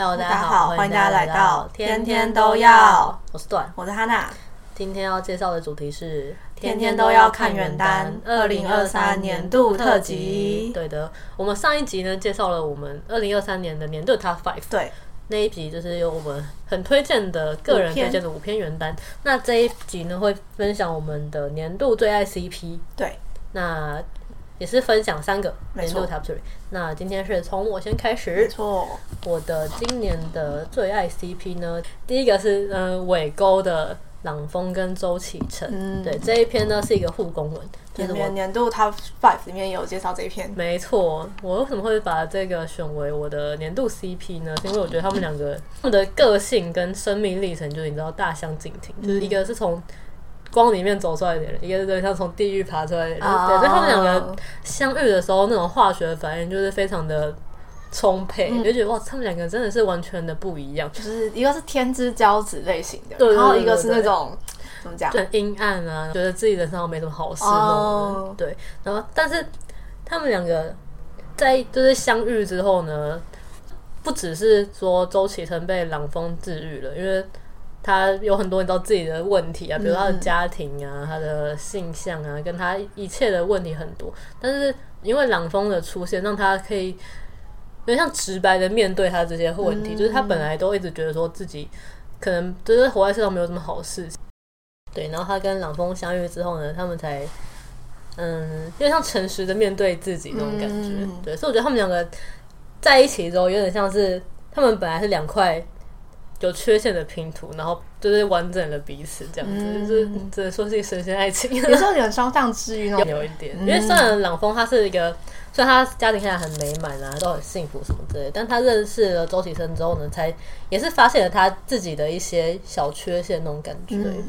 Hello，大家好，欢迎大家来到天天都要。我是段，我是哈娜。今天要介绍的主题是天天都要看原单二零二三年度特辑。对的，我们上一集呢介绍了我们二零二三年的年度 Top Five。对，那一集就是有我们很推荐的个人推荐的五篇原单。那这一集呢会分享我们的年度最爱 CP。对，那。也是分享三个年度 top three。那今天是从我先开始。没错，我的今年的最爱 CP 呢，第一个是嗯尾钩的朗峰跟周启程。嗯，对，这一篇呢是一个护工文。就是我年度 top five 里面也有介绍这一篇。没错，我为什么会把这个选为我的年度 CP 呢？是因为我觉得他们两个他们的个性跟生命历程，就是你知道大相径庭。就是一个是从光里面走出来的人，一个是像从地狱爬出来的人，oh. 对，所以他们两个相遇的时候，那种化学反应就是非常的充沛，嗯、就觉得哇，他们两个真的是完全的不一样，就是一个是天之骄子类型的，然后一个是那种怎么讲，很阴暗啊，觉得自己人生上没什么好事那种，对，然后但是他们两个在就是相遇之后呢，不只是说周启程被朗风治愈了，因为。他有很多你知道自己的问题啊，比如他的家庭啊，嗯、他的性向啊，跟他一切的问题很多。但是因为朗峰的出现，让他可以有点像直白的面对他这些问题。嗯、就是他本来都一直觉得说自己可能就是活在世上没有什么好事情。对，然后他跟朗峰相遇之后呢，他们才嗯，有点像诚实的面对自己那种感觉。嗯、对，所以我觉得他们两个在一起之后，有点像是他们本来是两块。有缺陷的拼图，然后就是完整的彼此，这样子，嗯、就是只能说是一个神仙爱情，有时候有点双向治愈那种，有一点。嗯、因为虽然朗峰他是一个，虽然他家庭看起来很美满啊，都很幸福什么之类，但他认识了周启生之后呢，才也是发现了他自己的一些小缺陷那种感觉，嗯、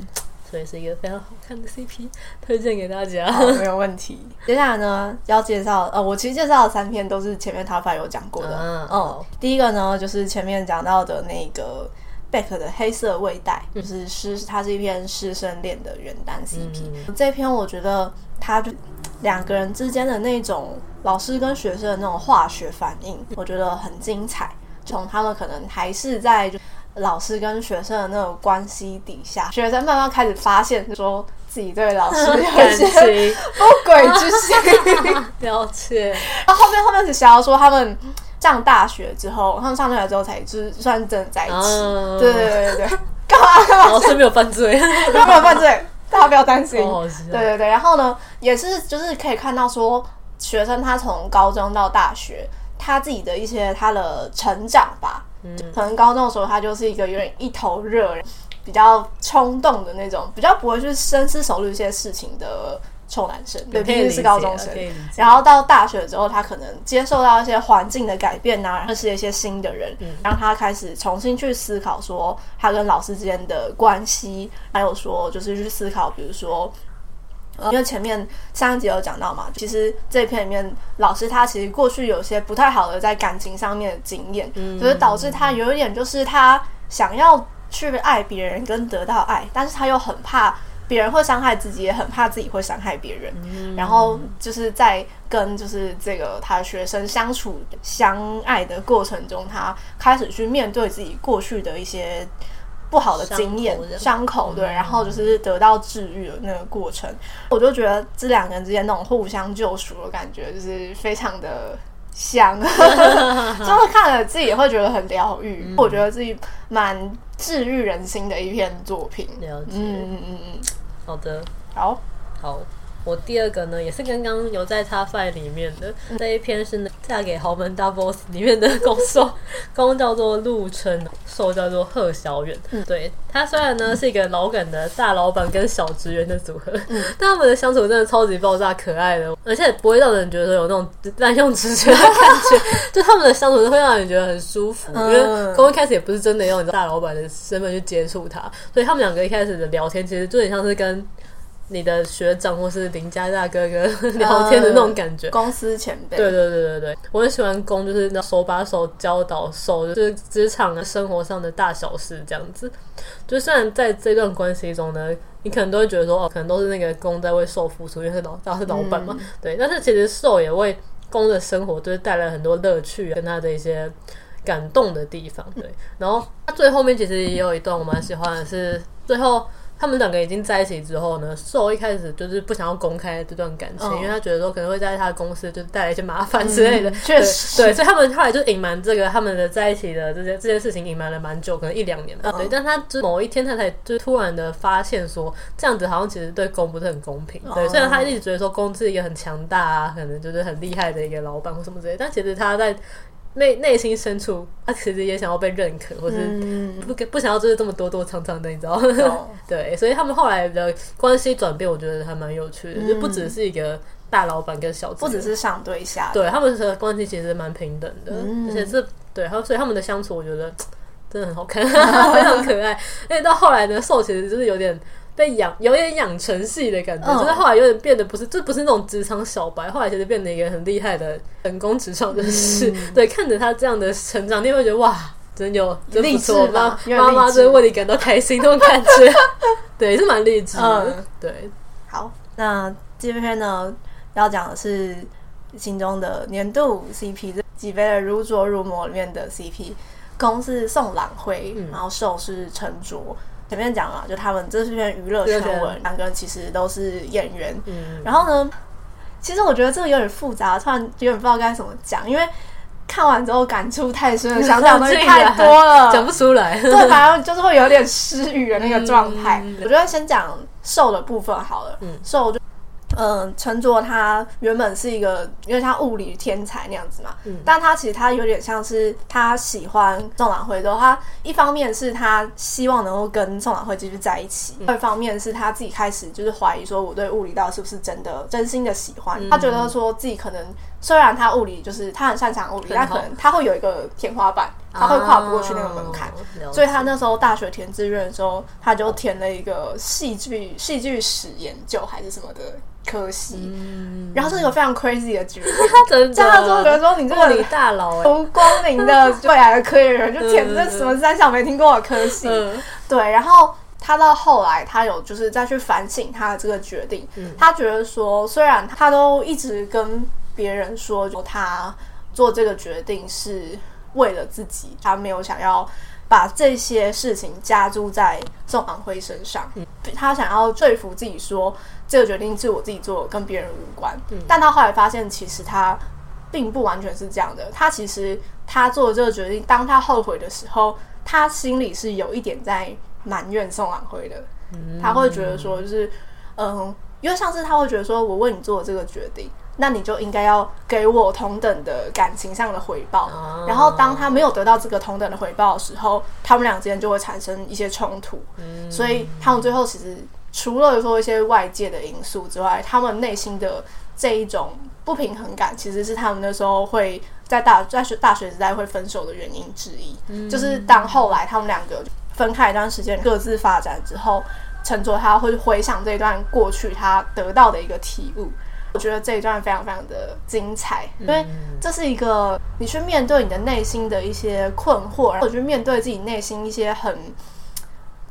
所以是一个非常好看的 CP，推荐给大家。好，没有问题。接下来呢，要介绍呃，我其实介绍的三篇都是前面 Top 5有讲过的。嗯，哦，第一个呢，就是前面讲到的那个。Baek 的黑色味带，就是师，它是一篇师生恋的原单 CP。嗯、这篇我觉得，他就两个人之间的那种老师跟学生的那种化学反应，我觉得很精彩。从他们可能还是在老师跟学生的那种关系底下，学生慢慢开始发现，说自己对老师有些 不轨之心。了解。然后后面后面只想要说他们。上大学之后，他们上大学之后才就是算真的在一起。Uh, 对对对对，干嘛 干嘛？老师没有犯罪，没有犯罪，大家不要担心。对对对，然后呢，也是就是可以看到说，学生他从高中到大学，他自己的一些他的成长吧。嗯，可能高中的时候他就是一个有点一头热，比较冲动的那种，比较不会去深思熟虑一些事情的。臭男生，对，毕竟是高中生。然后到大学之后，他可能接受到一些环境的改变啊，认识一些新的人，嗯、让他开始重新去思考说他跟老师之间的关系，还有说就是去思考，比如说，呃、因为前面上一集有讲到嘛，其实这篇里面老师他其实过去有些不太好的在感情上面的经验，嗯、所以导致他有一点就是他想要去爱别人跟得到爱，但是他又很怕。别人会伤害自己，也很怕自己会伤害别人。嗯、然后就是在跟就是这个他的学生相处相爱的过程中，他开始去面对自己过去的一些不好的经验、伤口，口，对，嗯、然后就是得到治愈的那个过程。我就觉得这两个人之间那种互相救赎的感觉，就是非常的香，就是看了自己也会觉得很疗愈。嗯、我觉得自己蛮治愈人心的一篇作品。了解，嗯嗯嗯嗯。好的，好，好，我第二个呢，也是刚刚有在 Top 5里面的、嗯、这一篇是《嫁给豪门大 boss》里面的公 受，公叫做陆琛，受叫做贺小远。嗯、对，他虽然呢是一个老梗的大老板跟小职员的组合，嗯、但他们的相处真的超级爆炸可爱的，而且不会让人觉得说有那种滥用职权的感觉，就他们的相处都会让人觉得很舒服。嗯、因为公一开始也不是真的用大老板的身份去接触他，所以他们两个一开始的聊天其实就很像是跟。你的学长或是邻家大哥哥 聊天的那种感觉，公司前辈。对对对对对，我很喜欢攻，就是手把手教导受，就是职场的生活上的大小事这样子。就虽然在这段关系中呢，你可能都会觉得说，哦，可能都是那个攻在为受付出，因为是老他是老板嘛，嗯、对。但是其实受也为攻的生活就是带来很多乐趣，跟他的一些感动的地方。对，然后他最后面其实也有一段我蛮喜欢的是最后。他们两个已经在一起之后呢，受一开始就是不想要公开这段感情，哦、因为他觉得说可能会在他的公司就带来一些麻烦之类的。确、嗯、实对，所以他们后来就隐瞒这个他们的在一起的这些这件事情，隐瞒了蛮久，可能一两年吧。哦、对，但他就某一天他才就突然的发现说，这样子好像其实对公不是很公平。对，虽然他一直觉得说公是一个很强大啊，可能就是很厉害的一个老板或什么之类，但其实他在。内内心深处，他其实也想要被认可，或是不不想要就是这么躲躲藏藏的，你知道？对，所以他们后来的关系转变，我觉得还蛮有趣的，嗯、就不只是一个大老板跟小，不只是上对下，对他们的关系其实蛮平等的，嗯、而且是对，还有所以他们的相处，我觉得真的很好看，非常可爱。因为到后来呢，受其实就是有点。被养有点养成系的感觉，就是后来有点变得不是，就不是那种职场小白，后来其实变得一个很厉害的成功职场人士。对，看着他这样的成长，你会觉得哇，真有真不错，妈妈妈真为你感到开心，那种感觉，对，是蛮励志的。对，好，那今天呢要讲的是心中的年度 CP，几杯的如琢如磨里面的 CP，公是宋朗辉，然后受是陈卓。前面讲了，就他们这是篇娱乐新闻，两个人其实都是演员。嗯，然后呢，其实我觉得这个有点复杂，突然有点不知道该怎么讲，因为看完之后感触太深了，想讲的东西 太多了，讲不出来。对，反正就是会有点失语的那个状态。嗯、我觉得先讲瘦的部分好了，嗯，瘦就。嗯，陈卓他原本是一个，因为他物理天才那样子嘛，嗯，但他其实他有点像是他喜欢宋朗辉的话，他一方面是他希望能够跟宋朗辉继续在一起，嗯、二方面是他自己开始就是怀疑说，我对物理到底是不是真的真心的喜欢，嗯、他觉得说自己可能虽然他物理就是他很擅长物理，但可能他会有一个天花板，他会跨不过去那个门槛，啊、所以他那时候大学填志愿的时候，他就填了一个戏剧戏剧史研究还是什么的。科系，嗯、然后是一个非常 crazy 的 决定，真的。加上说，说你这个大佬，从光明的未来的科研人，就填这什么三小没听过的科系，嗯、对。然后他到后来，他有就是再去反省他的这个决定，嗯、他觉得说，虽然他都一直跟别人说，就他做这个决定是为了自己，他没有想要把这些事情加注在宋朗辉身上，嗯、他想要说服自己说。这个决定是我自己做，跟别人无关。嗯，但他后来发现，其实他并不完全是这样的。他其实他做的这个决定，当他后悔的时候，他心里是有一点在埋怨宋朗辉的。嗯，他会觉得说，就是嗯，因为上次他会觉得说，我为你做了这个决定，那你就应该要给我同等的感情上的回报。哦，然后当他没有得到这个同等的回报的时候，他们俩之间就会产生一些冲突。嗯，所以他们最后其实。除了说一些外界的因素之外，他们内心的这一种不平衡感，其实是他们那时候会在大在学大学时代会分手的原因之一。嗯、就是当后来他们两个分开一段时间，各自发展之后，陈卓他会回想这一段过去他得到的一个体悟。我觉得这一段非常非常的精彩，因为这是一个你去面对你的内心的一些困惑，然后去面对自己内心一些很。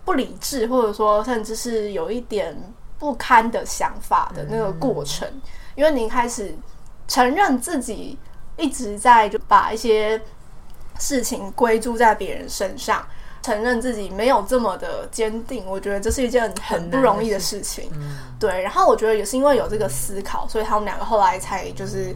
不理智，或者说甚至是有一点不堪的想法的那个过程，嗯、因为你开始承认自己一直在就把一些事情归诸在别人身上，承认自己没有这么的坚定，我觉得这是一件很不容易的事情。嗯、对，然后我觉得也是因为有这个思考，所以他们两个后来才就是。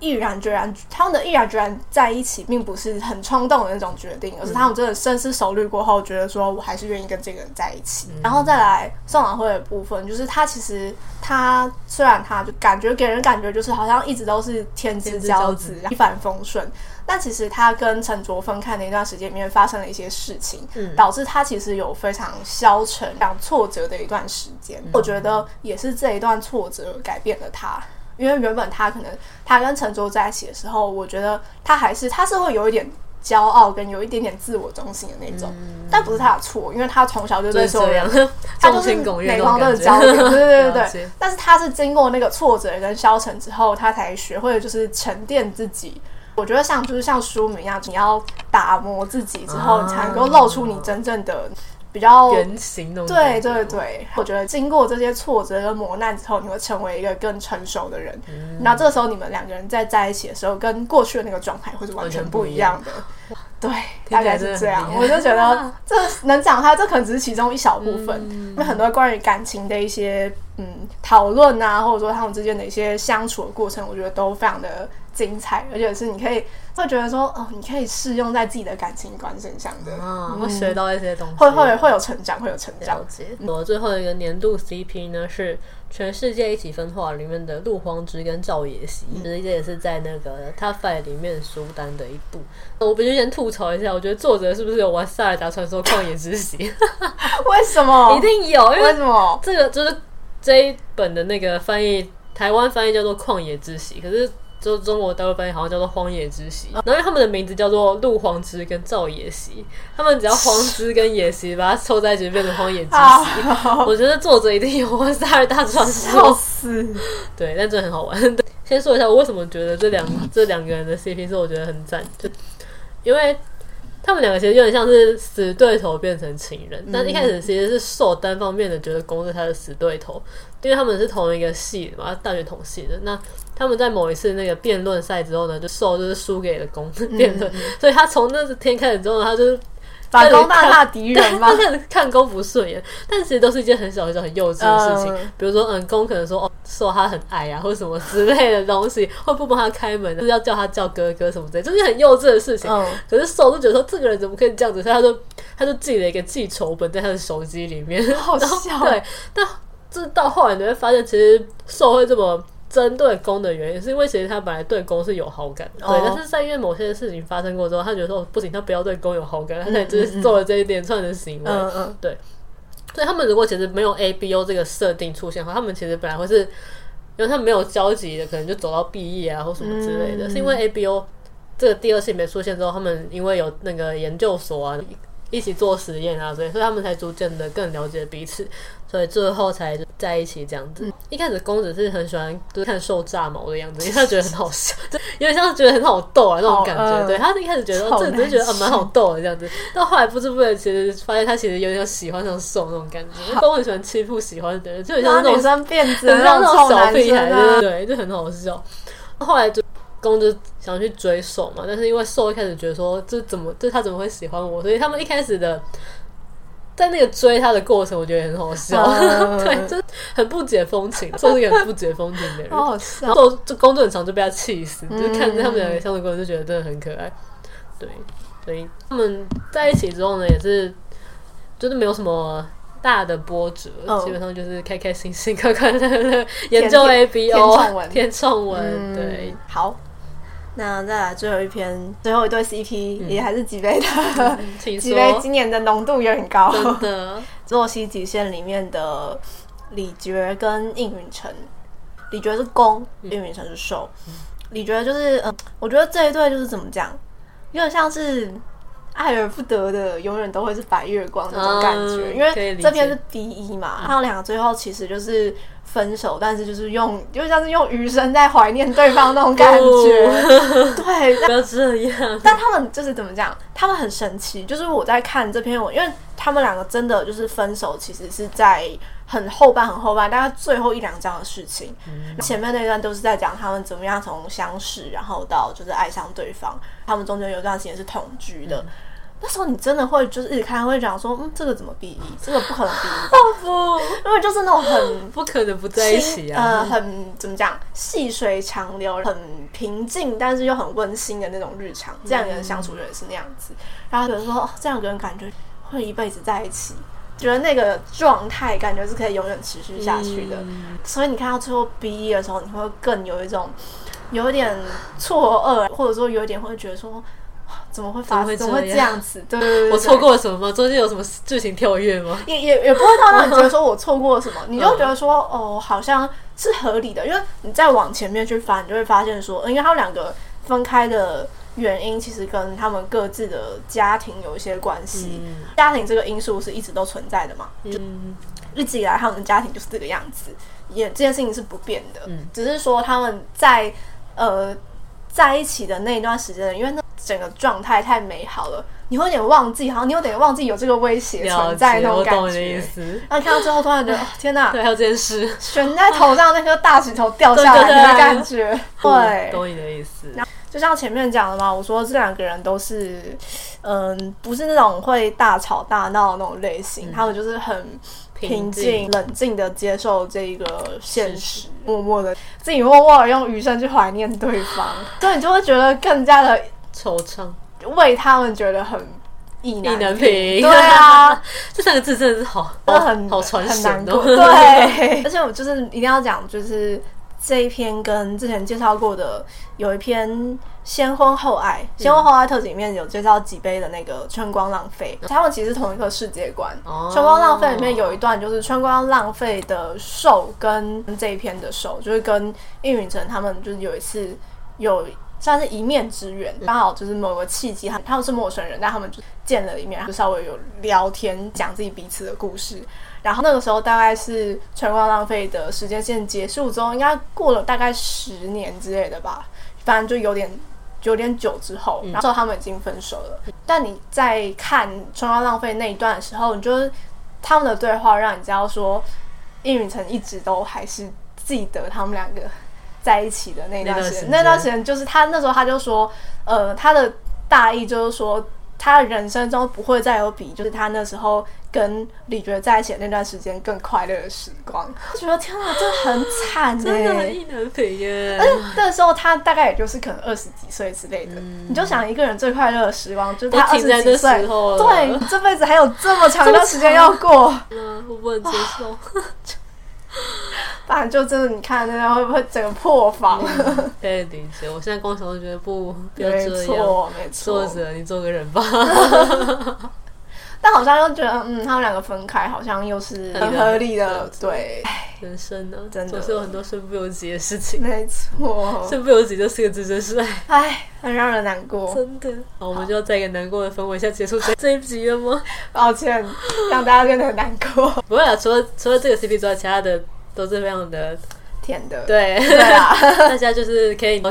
毅然决然，他们的毅然决然在一起，并不是很冲动的那种决定，而是他们真的深思熟虑过后，觉得说我还是愿意跟这个人在一起。嗯、然后再来宋朗辉的部分，就是他其实他虽然他就感觉给人感觉就是好像一直都是天之骄子，一帆风顺，但其实他跟陈卓分开那段时间里面发生了一些事情，嗯、导致他其实有非常消沉、非常挫折的一段时间。嗯、我觉得也是这一段挫折改变了他。因为原本他可能他跟陈卓在一起的时候，我觉得他还是他是会有一点骄傲跟有一点点自我中心的那种，嗯、但不是他的错，因为他从小就对所有人，他就是镁光灯的焦点，对对对对。但是他是经过那个挫折跟消沉之后，他才学会就是沉淀自己。我觉得像就是像书名一样，你要打磨自己之后，你才能够露出你真正的。比较原型的，对对对，我觉得经过这些挫折跟磨难之后，你会成为一个更成熟的人。那、嗯、这个时候，你们两个人在在一起的时候，跟过去的那个状态会是完全不一样的。对，大概是这样。我就觉得这能讲它，这可能只是其中一小部分。嗯、因为很多关于感情的一些嗯讨论啊，或者说他们之间的一些相处的过程，我觉得都非常的精彩，而且是你可以会觉得说哦，你可以适用在自己的感情观身上的，啊，会学到一些东西，会会会有成长，会有成长。我最后一个年度 CP 呢是。全世界一起分化里面的陆荒之跟赵也熙，其实这也是在那个 Top Five 里面书单的一部。我必须先吐槽一下，我觉得作者是不是有玩《塞尔达传说：旷野之息》？为什么？一定有，因，为什么？这个就是这一本的那个翻译，台湾翻译叫做《旷野之息》，可是。就中国大陆翻译好像叫做《荒野之息》，然后因为他们的名字叫做陆荒之跟赵也熙，他们只要荒之跟也熙把它凑在一起变成荒野之息。我觉得作者一定有玩《萨尔大传说》，笑死。对，但真的很好玩。先说一下我为什么觉得这两这两个人的 CP 是我觉得很赞，就因为。他们两个其实有点像是死对头变成情人，但一开始其实是受单方面的觉得攻是他的死对头，因为他们是同一个系的嘛，大学同系的。那他们在某一次那个辩论赛之后呢，就受就是输给了攻 辩论，所以他从那天开始之后，他就是。反攻大大敌人嘛？看 看攻不顺眼，但其实都是一件很小很小很幼稚的事情。嗯、比如说，嗯，攻可能说哦，说他很矮啊，或者什么之类的东西，会不帮他开门，就是要叫他叫哥哥什么之类，就是很幼稚的事情。嗯、可是受就觉得说这个人怎么可以这样子，所以他就他就记了一个记仇本在他的手机里面，好笑。对，但这到后来你会发现，其实受会这么。针对公的原因是因为其实他本来对公是有好感的，对，但是在因为某些事情发生过之后，他觉得说不行，他不要对公有好感，他才就是做了这一连串的行为，嗯嗯，对。所以他们如果其实没有 A B O 这个设定出现的话，他们其实本来会是因为他们没有交集的，可能就走到毕业啊或什么之类的。是因为 A B O 这个第二性别出现之后，他们因为有那个研究所啊。一起做实验啊，所以所以他们才逐渐的更了解彼此，所以最后才在一起这样子。嗯、一开始公子是很喜欢就是看受炸毛的样子，因为他觉得很好笑，就有点像是觉得很好逗啊那种感觉。呃、对他一开始觉得这只是觉得啊蛮好逗的这样子，到后来不知不觉其实发现他其实有点喜欢上受那种感觉。都很喜欢欺负喜欢的人，就很像那种女生辫子，很像那种小屁孩，对对，就很好笑。后来就。攻就想去追受嘛，但是因为受一开始觉得说这怎么，这他怎么会喜欢我？所以他们一开始的在那个追他的过程，我觉得也很好笑，嗯、对，就很不解风情，受是一个很不解风情的人，好好笑。受就攻就很长就被他气死，嗯、就看着他们两个相处过程就觉得真的很可爱。对，所以他们在一起之后呢，也是就是没有什么大的波折，嗯、基本上就是开开心心、快快乐乐研究 A B O 填充文，文，对，好。那再来最后一篇，最后一对 CP、嗯、也还是几杯的，几杯今年的浓度也很高。真的，作息极限里面的李觉跟应允成，李觉是攻，应允成是受。嗯、李觉就是，嗯，我觉得这一对就是怎么讲，有点像是爱而不得的，永远都会是白月光那种感觉。嗯、因为这篇是 B 一嘛，他们两个最后其实就是。分手，但是就是用，就像是用余生在怀念对方那种感觉。哦、对，不要这样。但他们就是怎么讲？他们很神奇。就是我在看这篇文，因为他们两个真的就是分手，其实是在很后半、很后半，大概最后一两章的事情。嗯、前面那一段都是在讲他们怎么样从相识，然后到就是爱上对方。他们中间有一段时间是同居的。嗯那时候你真的会就是一直看，会讲说，嗯，这个怎么 BE？这个不可能 BE 因为就是那种很不可能不在一起啊，呃，很怎么讲，细水长流，很平静，但是又很温馨的那种日常，这样的人相处的人是那样子。嗯、然后有人说，哦，这样的人感觉会一辈子在一起，觉得那个状态感觉是可以永远持续下去的。嗯、所以你看到最后 BE 的时候，你会更有一种有一点错愕，或者说有一点会觉得说。怎么会发生？怎么会这样子？对，对，对，对，我错过了什么吗？中间有什么剧情跳跃吗？也也也不会到让你觉得说我错过了什么，你就觉得说哦，好像是合理的，因为你再往前面去翻，你就会发现说，因为他们两个分开的原因，其实跟他们各自的家庭有一些关系。嗯、家庭这个因素是一直都存在的嘛？嗯一直以来他们的家庭就是这个样子，也这件事情是不变的。嗯，只是说他们在呃在一起的那一段时间，因为那。整个状态太美好了，你会有点忘记，好像你有点忘记有这个威胁存在那种感觉。我懂你的意思。然后看到最后，突然觉得 天哪！对，还有这件事，悬在头上那颗大石头掉下来的感觉。对，懂你的意思。就像前面讲的嘛，我说这两个人都是，嗯，不是那种会大吵大闹那种类型，他们就是很。平静、冷静的接受这个现实，默默的自己默默的用余生去怀念对方，所以你就会觉得更加的惆怅，为他们觉得很意难平。对啊，这三个字真的是好，真的很好传神哦。对，而且我就是一定要讲，就是这一篇跟之前介绍过的有一篇。先婚后爱，先婚后爱特辑里面有介绍几杯的那个春光浪费，他们其实是同一个世界观。哦、春光浪费里面有一段就是春光浪费的受跟这一篇的受，就是跟应允成他们就是有一次有算是一面之缘，刚好就是某个契机，他们是陌生人，但他们就见了一面，就稍微有聊天，讲自己彼此的故事。然后那个时候大概是春光浪费的时间线结束之后，应该过了大概十年之类的吧，反正就有点。有点久之后，然后他们已经分手了。嗯、但你在看《春光浪费》那一段的时候，你就是他们的对话，让你知道说，应允晨一直都还是记得他们两个在一起的那段时间。那段时间就是他那时候他就说，呃，他的大意就是说。他的人生中不会再有比，就是他那时候跟李觉在一起的那段时间更快乐的时光。我觉得天哪，真的很惨，真的很意难平耶。那时候他大概也就是可能二十几岁之类的，嗯、你就想一个人最快乐的时光就是他二十几岁，对，这辈子还有这么长一段时间要过，嗯，我不能接受。啊不然就真的，你看那样会不会整个破防？可以理解。我现在光想都觉得不，不要这样。没错，没错。作者，你做个人吧。但好像又觉得，嗯，他们两个分开好像又是很合理的。对，人生呢，真的总是有很多身不由己的事情。没错，身不由己这四个字真是唉，唉，很让人难过。真的。好，我们就要在一个难过的氛围下结束这这一集了吗？抱歉，让大家变得很难过。不会啊，除了除了这个 CP 之外，其他的都是非常的甜的。对，对啊，大家就是可以。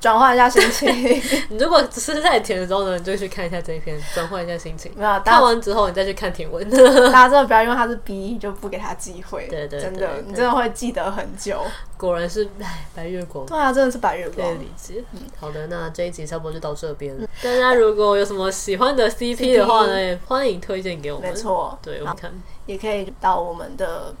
转换一下心情。你如果只是在填的时候呢，你就去看一下这一篇，转换一下心情。没有，看完之后你再去看甜文。大家真的不要因为他是 B 就不给他机会。对对，真的，你真的会记得很久。果然是哎，白月光。对啊，真的是白月光。可以理解。嗯，好的，那这一集差不多就到这边。大家如果有什么喜欢的 CP 的话呢，也欢迎推荐给我们。没错，对，我们看也可以到我们的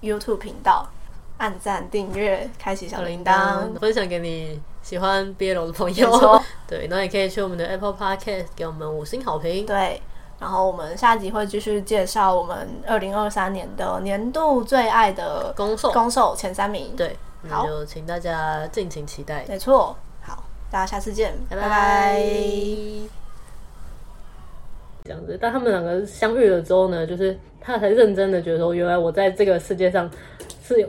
YouTube 频道按赞、订阅、开启小铃铛，分享给你。喜欢 BL 的朋友，错 对，那也可以去我们的 Apple Podcast 给我们五星好评。对，然后我们下集会继续介绍我们二零二三年的年度最爱的攻受攻受前三名。对，那，就请大家敬请期待。没错，好，大家下次见，拜拜。拜拜这样子，但他们两个相遇了之后呢，就是他才认真的觉得说，原来我在这个世界上是有。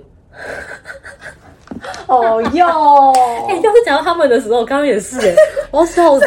哦哟！哎，要是讲到他们的时候，刚刚也是哎，我笑死。